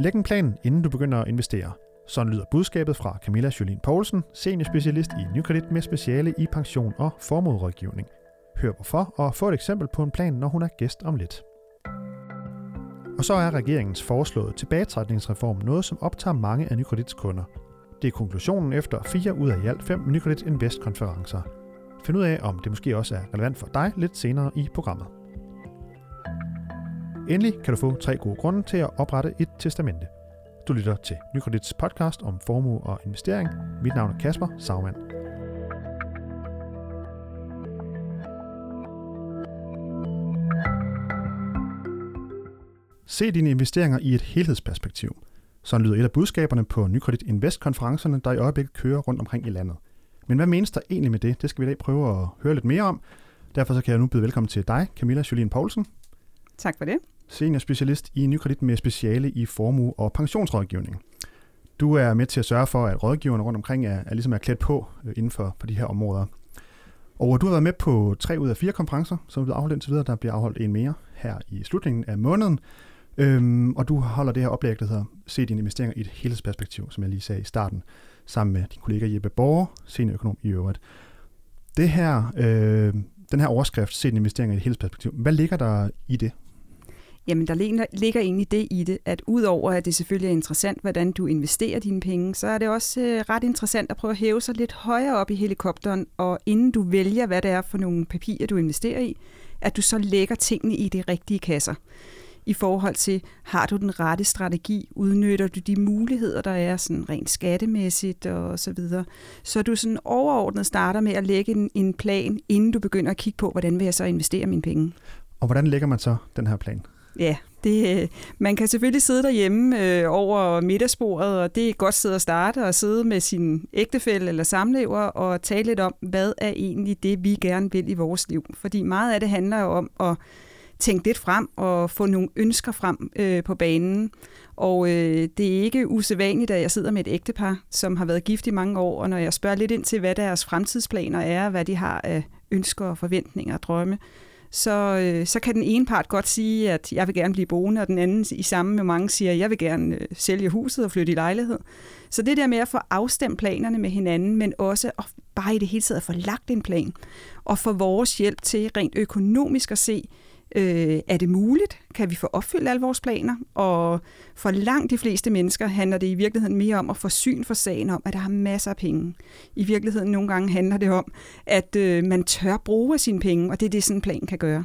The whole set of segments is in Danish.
Læg en plan, inden du begynder at investere. Sådan lyder budskabet fra Camilla Jolien Poulsen, seniorspecialist i Nykredit med speciale i pension og formoderådgivning. Hør hvorfor og få et eksempel på en plan, når hun er gæst om lidt. Og så er regeringens foreslåede tilbagetrækningsreform noget, som optager mange af Nykredits kunder. Det er konklusionen efter fire ud af i alt fem Nykredit Invest-konferencer. Find ud af, om det måske også er relevant for dig lidt senere i programmet. Endelig kan du få tre gode grunde til at oprette et testamente. Du lytter til Nykredits podcast om formue og investering. Mit navn er Kasper Sagmann. Se dine investeringer i et helhedsperspektiv. Sådan lyder et af budskaberne på Nykredit Invest-konferencerne, der i øjeblikket kører rundt omkring i landet. Men hvad menes der egentlig med det? Det skal vi i dag prøve at høre lidt mere om. Derfor så kan jeg nu byde velkommen til dig, Camilla Jolien Poulsen. Tak for det. Senior specialist i Nykredit med speciale i formue og pensionsrådgivning. Du er med til at sørge for, at rådgiverne rundt omkring er, er ligesom er klædt på øh, inden for, for de her områder. Og du har været med på tre ud af fire konferencer, som er blevet afholdt indtil videre. Der bliver afholdt en mere her i slutningen af måneden. Øhm, og du holder det her oplæg, der hedder Se dine investeringer i et helhedsperspektiv, som jeg lige sagde i starten, sammen med din kollega Jeppe Borger, seniorøkonom i øvrigt. Det her, øh, den her overskrift, Se dine investeringer i et helhedsperspektiv, hvad ligger der i det? Jamen, der ligger egentlig det i det, at udover at det selvfølgelig er interessant, hvordan du investerer dine penge, så er det også øh, ret interessant at prøve at hæve sig lidt højere op i helikopteren, og inden du vælger, hvad det er for nogle papirer, du investerer i, at du så lægger tingene i de rigtige kasser i forhold til, har du den rette strategi, udnytter du de muligheder, der er sådan rent skattemæssigt og så videre. Så du sådan overordnet starter med at lægge en, en plan, inden du begynder at kigge på, hvordan vil jeg så investere mine penge. Og hvordan lægger man så den her plan? Ja, det, øh, man kan selvfølgelig sidde derhjemme øh, over middagsbordet, og det er et godt sted at starte og sidde med sin ægtefælle eller samlever og tale lidt om, hvad er egentlig det, vi gerne vil i vores liv. Fordi meget af det handler jo om at tænke lidt frem og få nogle ønsker frem øh, på banen. Og øh, det er ikke usædvanligt, at jeg sidder med et ægtepar, som har været gift i mange år, og når jeg spørger lidt ind til, hvad deres fremtidsplaner er, hvad de har af ønsker og forventninger og drømme, så, øh, så kan den ene part godt sige, at jeg vil gerne blive boende, og den anden i samme med mange siger, at jeg vil gerne øh, sælge huset og flytte i lejlighed. Så det der med at få afstemt planerne med hinanden, men også at bare i det hele taget at få lagt en plan, og få vores hjælp til rent økonomisk at se, Øh, er det muligt? Kan vi få opfyldt alle vores planer? Og for langt de fleste mennesker handler det i virkeligheden mere om at få syn for sagen om, at der har masser af penge. I virkeligheden nogle gange handler det om, at øh, man tør bruge af sine penge, og det er det, sådan en plan kan gøre.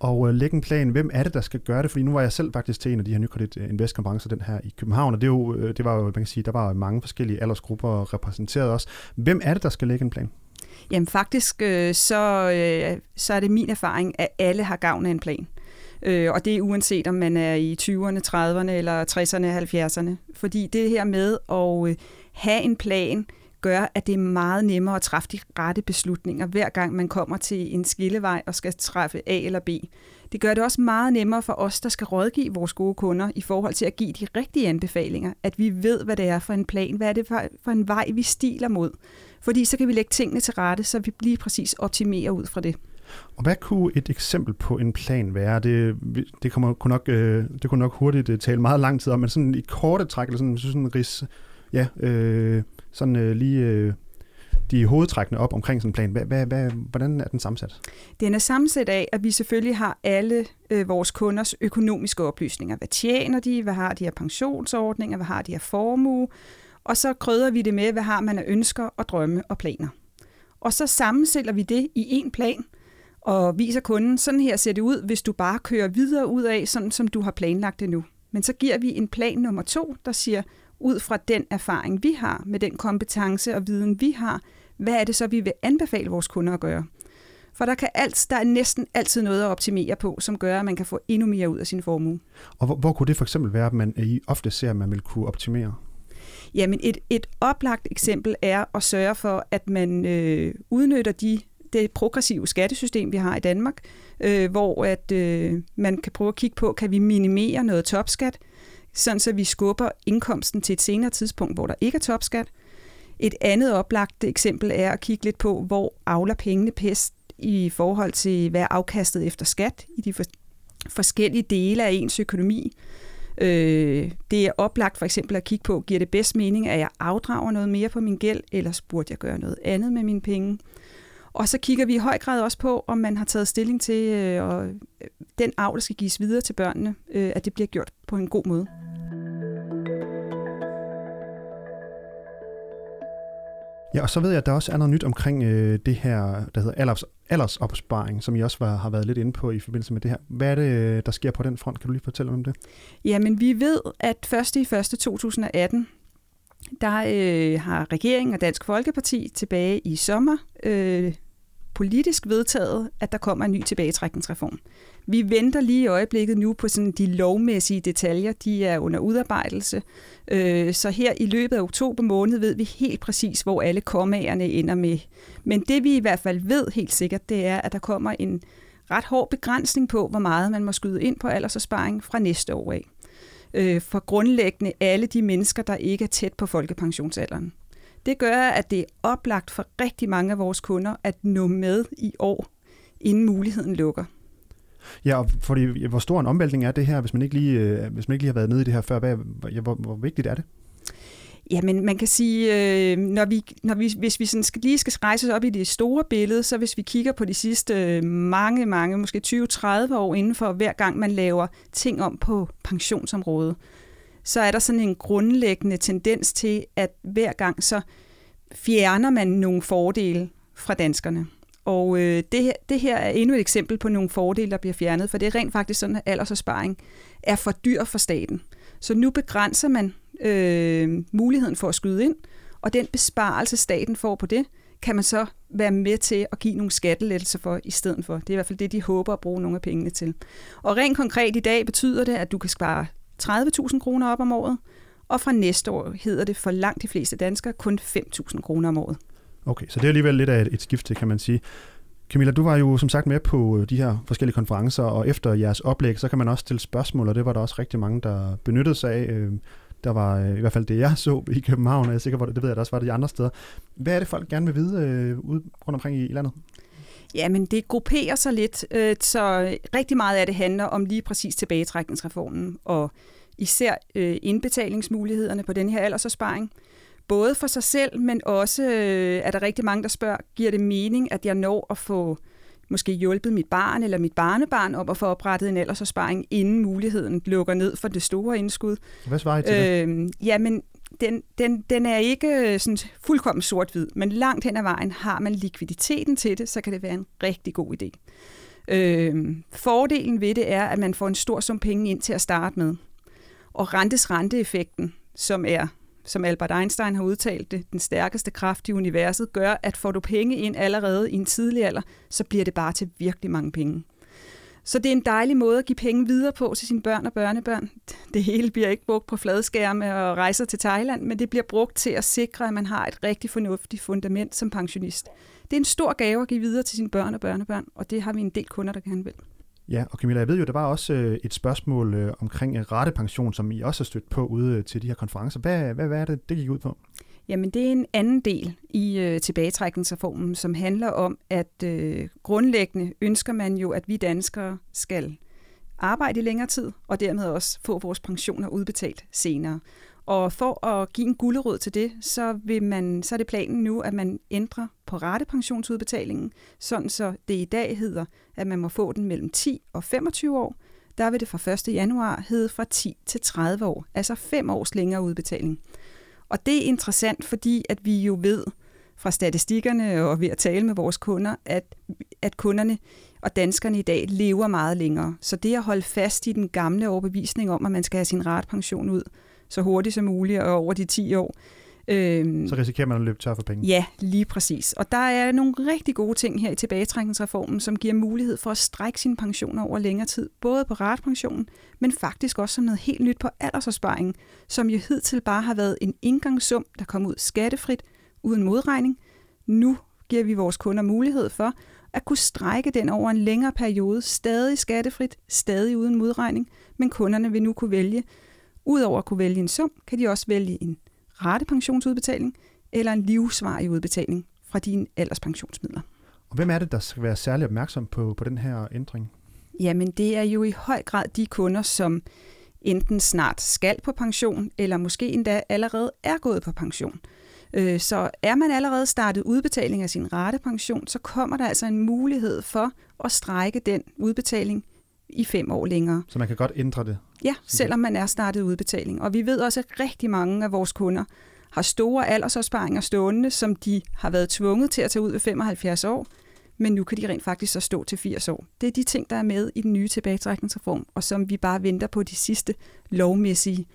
Og øh, lægge en plan, hvem er det, der skal gøre det? Fordi nu var jeg selv faktisk til en af de her Nykredit øh, Invest-konferencer, den her i København, og det, er jo, øh, det var jo, man kan sige, der var mange forskellige aldersgrupper repræsenteret også. Hvem er det, der skal lægge en plan? Jamen faktisk, øh, så, øh, så er det min erfaring, at alle har gavn af en plan. Øh, og det er uanset om man er i 20'erne, 30'erne eller 60'erne, 70'erne. Fordi det her med at øh, have en plan, gør, at det er meget nemmere at træffe de rette beslutninger, hver gang man kommer til en skillevej og skal træffe A eller B. Det gør det også meget nemmere for os, der skal rådgive vores gode kunder i forhold til at give de rigtige anbefalinger, at vi ved, hvad det er for en plan, hvad er det for en vej, vi stiler mod. Fordi så kan vi lægge tingene til rette, så vi lige præcis optimerer ud fra det. Og hvad kunne et eksempel på en plan være? Det, det, kommer, kunne, nok, øh, det kunne nok hurtigt øh, tale meget lang tid om, men sådan i korte træk, eller sådan, sådan en ris, ja, øh, sådan øh, lige øh, de hovedtrækkende op omkring sådan en plan. Hvad, hvad, hvad, hvordan er den sammensat? Den er sammensat af, at vi selvfølgelig har alle øh, vores kunders økonomiske oplysninger. Hvad tjener de? Hvad har de af pensionsordninger? Hvad har de af formue? Og så krydder vi det med, hvad har man af ønsker og drømme og planer. Og så sammensætter vi det i en plan, og viser kunden, sådan her ser det ud, hvis du bare kører videre ud af, sådan som du har planlagt det nu. Men så giver vi en plan nummer to, der siger, ud fra den erfaring, vi har, med den kompetence og viden, vi har, hvad er det så, vi vil anbefale vores kunder at gøre? For der, kan alt, der er næsten altid noget at optimere på, som gør, at man kan få endnu mere ud af sin formue. Og hvor, hvor kunne det for eksempel være, at man I ofte ser, at man vil kunne optimere? Jamen et, et oplagt eksempel er at sørge for, at man øh, udnytter de det progressive skattesystem, vi har i Danmark, øh, hvor at øh, man kan prøve at kigge på, kan vi minimere noget topskat, sådan så vi skubber indkomsten til et senere tidspunkt, hvor der ikke er topskat. Et andet oplagt eksempel er at kigge lidt på, hvor afler pengene pest i forhold til, hvad er afkastet efter skat i de forskellige dele af ens økonomi. Øh, det er oplagt for eksempel at kigge på, giver det bedst mening, at jeg afdrager noget mere på min gæld, eller burde jeg gøre noget andet med mine penge? Og så kigger vi i høj grad også på, om man har taget stilling til, øh, og øh, den arv, der skal gives videre til børnene, øh, at det bliver gjort på en god måde. Ja, og så ved jeg, at der også er noget nyt omkring øh, det her, der hedder alders, aldersopsparing, som I også var, har været lidt inde på i forbindelse med det her. Hvad er det, øh, der sker på den front? Kan du lige fortælle om det? Jamen, vi ved, at først i 1. 2018, der øh, har regeringen og Dansk Folkeparti tilbage i sommer øh, politisk vedtaget, at der kommer en ny tilbagetrækningsreform. Vi venter lige i øjeblikket nu på sådan de lovmæssige detaljer. De er under udarbejdelse. Øh, så her i løbet af oktober måned ved vi helt præcis, hvor alle kommagerne ender med. Men det vi i hvert fald ved helt sikkert, det er, at der kommer en ret hård begrænsning på, hvor meget man må skyde ind på aldersopsparing fra næste år af. Øh, for grundlæggende alle de mennesker, der ikke er tæt på folkepensionsalderen. Det gør, at det er oplagt for rigtig mange af vores kunder at nå med i år, inden muligheden lukker. Ja, og fordi, hvor stor en omvæltning er det her, hvis man ikke lige, øh, hvis man ikke lige har været nede i det her før? Hvad, hvor, hvor vigtigt er det? Jamen, man kan sige, øh, når vi, når vi, hvis vi sådan skal, lige skal rejse os op i det store billede, så hvis vi kigger på de sidste mange, mange, måske 20-30 år inden for hver gang man laver ting om på pensionsområdet, så er der sådan en grundlæggende tendens til, at hver gang så fjerner man nogle fordele fra danskerne. Og øh, det, her, det her er endnu et eksempel på nogle fordele, der bliver fjernet, for det er rent faktisk sådan, at aldersopsparing er for dyr for staten. Så nu begrænser man øh, muligheden for at skyde ind, og den besparelse, staten får på det, kan man så være med til at give nogle skattelettelser for i stedet for. Det er i hvert fald det, de håber at bruge nogle af pengene til. Og rent konkret i dag betyder det, at du kan spare 30.000 kroner op om året, og fra næste år hedder det for langt de fleste danskere kun 5.000 kroner om året. Okay, så det er alligevel lidt af et skifte, kan man sige. Camilla, du var jo som sagt med på øh, de her forskellige konferencer, og efter jeres oplæg, så kan man også stille spørgsmål, og det var der også rigtig mange, der benyttede sig af. Øh, der var øh, i hvert fald det, jeg så i København, og jeg er sikker på, det ved jeg, der også var det de andre steder. Hvad er det, folk gerne vil vide ude rundt omkring i landet? Jamen, det grupperer sig lidt, så rigtig meget af det handler om lige præcis tilbagetrækningsreformen, og især indbetalingsmulighederne på den her aldersopsparing både for sig selv, men også øh, er der rigtig mange, der spørger, giver det mening, at jeg når at få måske hjulpet mit barn eller mit barnebarn op at få oprettet en aldersopsparing, inden muligheden lukker ned for det store indskud. Hvad svarer I til det? Øh, jamen, den, den, den er ikke øh, sådan fuldkommen sort-hvid, men langt hen ad vejen har man likviditeten til det, så kan det være en rigtig god idé. Øh, fordelen ved det er, at man får en stor sum penge ind til at starte med. Og rentes renteeffekten, som er som Albert Einstein har udtalt det, den stærkeste kraft i universet, gør, at får du penge ind allerede i en tidlig alder, så bliver det bare til virkelig mange penge. Så det er en dejlig måde at give penge videre på til sine børn og børnebørn. Det hele bliver ikke brugt på fladskærme og rejser til Thailand, men det bliver brugt til at sikre, at man har et rigtig fornuftigt fundament som pensionist. Det er en stor gave at give videre til sine børn og børnebørn, og det har vi en del kunder, der gerne vil. Ja, og Camilla, jeg ved jo, der var også øh, et spørgsmål øh, omkring øh, rettepension, som I også har stødt på ude til de her konferencer. Hvad, hvad, hvad er det, det gik ud på? Jamen, det er en anden del i øh, tilbagetrækningsreformen, som handler om, at øh, grundlæggende ønsker man jo, at vi danskere skal arbejde i længere tid, og dermed også få vores pensioner udbetalt senere. Og for at give en gulderød til det, så, vil man, så er det planen nu, at man ændrer på ratepensionsudbetalingen, sådan så det i dag hedder, at man må få den mellem 10 og 25 år. Der vil det fra 1. januar hedde fra 10 til 30 år, altså 5 års længere udbetaling. Og det er interessant, fordi at vi jo ved fra statistikkerne og ved at tale med vores kunder, at, at kunderne og danskerne i dag lever meget længere. Så det at holde fast i den gamle overbevisning om, at man skal have sin ratepension ud, så hurtigt som muligt og over de 10 år. Øhm, så risikerer man at løbe tør for penge. Ja, lige præcis. Og der er nogle rigtig gode ting her i tilbagetrækningsreformen, som giver mulighed for at strække sine pensioner over længere tid, både på retpensionen, men faktisk også som noget helt nyt på aldersopsparingen, som jo hidtil bare har været en indgangssum, der kom ud skattefrit, uden modregning. Nu giver vi vores kunder mulighed for at kunne strække den over en længere periode, stadig skattefrit, stadig uden modregning, men kunderne vil nu kunne vælge Udover at kunne vælge en sum, kan de også vælge en ratepensionsudbetaling eller en livsvarig udbetaling fra dine alderspensionsmidler. Og hvem er det, der skal være særlig opmærksom på, på den her ændring? Jamen, det er jo i høj grad de kunder, som enten snart skal på pension, eller måske endda allerede er gået på pension. Øh, så er man allerede startet udbetaling af sin ratepension, så kommer der altså en mulighed for at strække den udbetaling i fem år længere. Så man kan godt ændre det? Ja, selvom man er startet udbetaling. Og vi ved også, at rigtig mange af vores kunder har store aldersopsparinger stående, som de har været tvunget til at tage ud ved 75 år, men nu kan de rent faktisk så stå til 80 år. Det er de ting, der er med i den nye tilbagetrækningsreform, og som vi bare venter på de sidste lovmæssige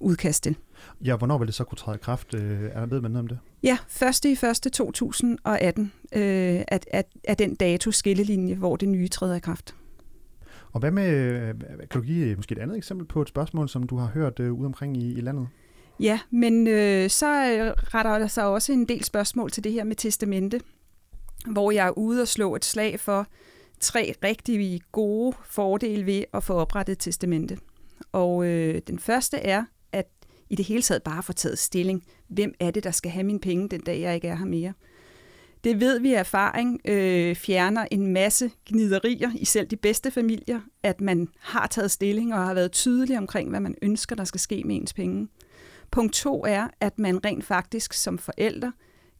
udkast til. Ja, hvornår vil det så kunne træde i kraft? Øh, er der ved man noget om det? Ja, 1. i 1. 2018 øh, er, er, er den dato skillelinje, hvor det nye træder i kraft. Og hvad med, øh, kan du give øh, måske et andet eksempel på et spørgsmål, som du har hørt øh, ude omkring i, i landet? Ja, men øh, så øh, retter der sig også en del spørgsmål til det her med testamente, hvor jeg er ude og slå et slag for tre rigtig gode fordele ved at få oprettet testamente. Og øh, den første er, at i det hele taget bare få taget stilling. Hvem er det, der skal have mine penge den dag, jeg ikke er her mere? Det ved vi af erfaring øh, fjerner en masse gniderier i selv de bedste familier, at man har taget stilling og har været tydelig omkring, hvad man ønsker, der skal ske med ens penge. Punkt to er, at man rent faktisk som forælder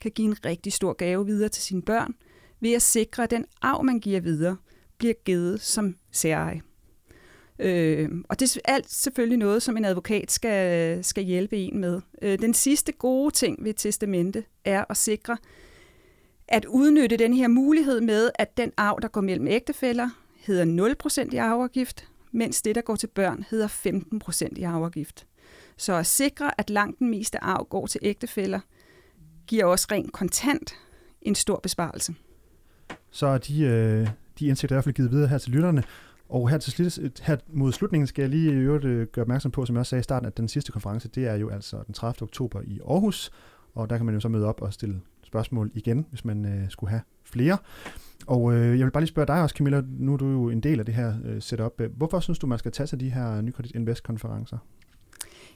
kan give en rigtig stor gave videre til sine børn, ved at sikre, at den arv, man giver videre, bliver givet som særeje. Øh, og det er alt selvfølgelig noget, som en advokat skal, skal hjælpe en med. Øh, den sidste gode ting ved testamente er at sikre, at udnytte den her mulighed med, at den arv, der går mellem ægtefæller, hedder 0% i arveafgift, mens det, der går til børn, hedder 15% i arveafgift. Så at sikre, at langt den meste arv går til ægtefæller, giver også rent kontant en stor besparelse. Så er de, øh, de indsigter i hvert fald givet videre her til lytterne. Og her, til slut, her mod slutningen skal jeg lige i øvrigt øh, gøre opmærksom på, som jeg også sagde i starten, at den sidste konference, det er jo altså den 30. oktober i Aarhus, og der kan man jo så møde op og stille spørgsmål igen, hvis man øh, skulle have flere. Og øh, jeg vil bare lige spørge dig også, Camilla, nu er du jo en del af det her øh, setup. Hvorfor synes du, man skal tage sig de her Nykredit Invest-konferencer?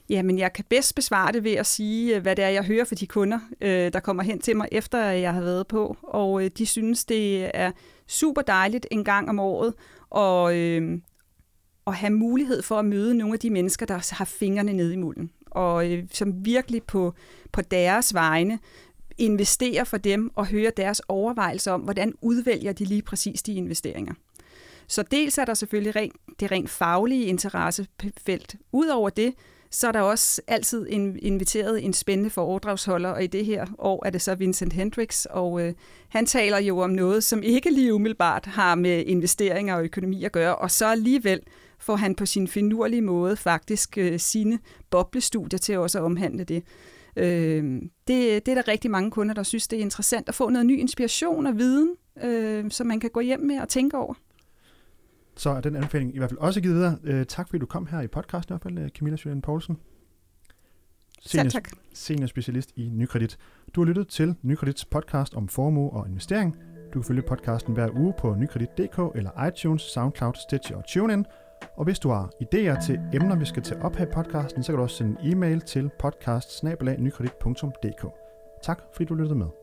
Jamen, jeg kan bedst besvare det ved at sige, øh, hvad det er, jeg hører fra de kunder, øh, der kommer hen til mig, efter jeg har været på. Og øh, de synes, det er super dejligt en gang om året og, øh, at have mulighed for at møde nogle af de mennesker, der har fingrene nede i mulden. Og øh, som virkelig på, på deres vegne investere for dem og høre deres overvejelser om, hvordan udvælger de lige præcis de investeringer. Så dels er der selvfølgelig rent, det rent faglige interessefelt. Udover det, så er der også altid inviteret en spændende foredragsholder, og i det her år er det så Vincent Hendricks, og øh, han taler jo om noget, som ikke lige umiddelbart har med investeringer og økonomi at gøre, og så alligevel får han på sin finurlige måde faktisk øh, sine boblestudier til også at omhandle det. Øh, det, det er der rigtig mange kunder, der synes, det er interessant at få noget ny inspiration og viden, øh, som man kan gå hjem med og tænke over. Så er den anbefaling i hvert fald også givet videre. Øh, tak fordi du kom her i podcasten i hvert fald, øh, Camilla Sjøen Poulsen. Senior, tak. Senior specialist i Nykredit. Du har lyttet til Nykredits podcast om formue og investering. Du kan følge podcasten hver uge på nykredit.dk eller iTunes, SoundCloud, Stitcher og TuneIn. Og hvis du har idéer til emner, vi skal tage op her i podcasten, så kan du også sende en e-mail til podcast Tak fordi du lyttede med.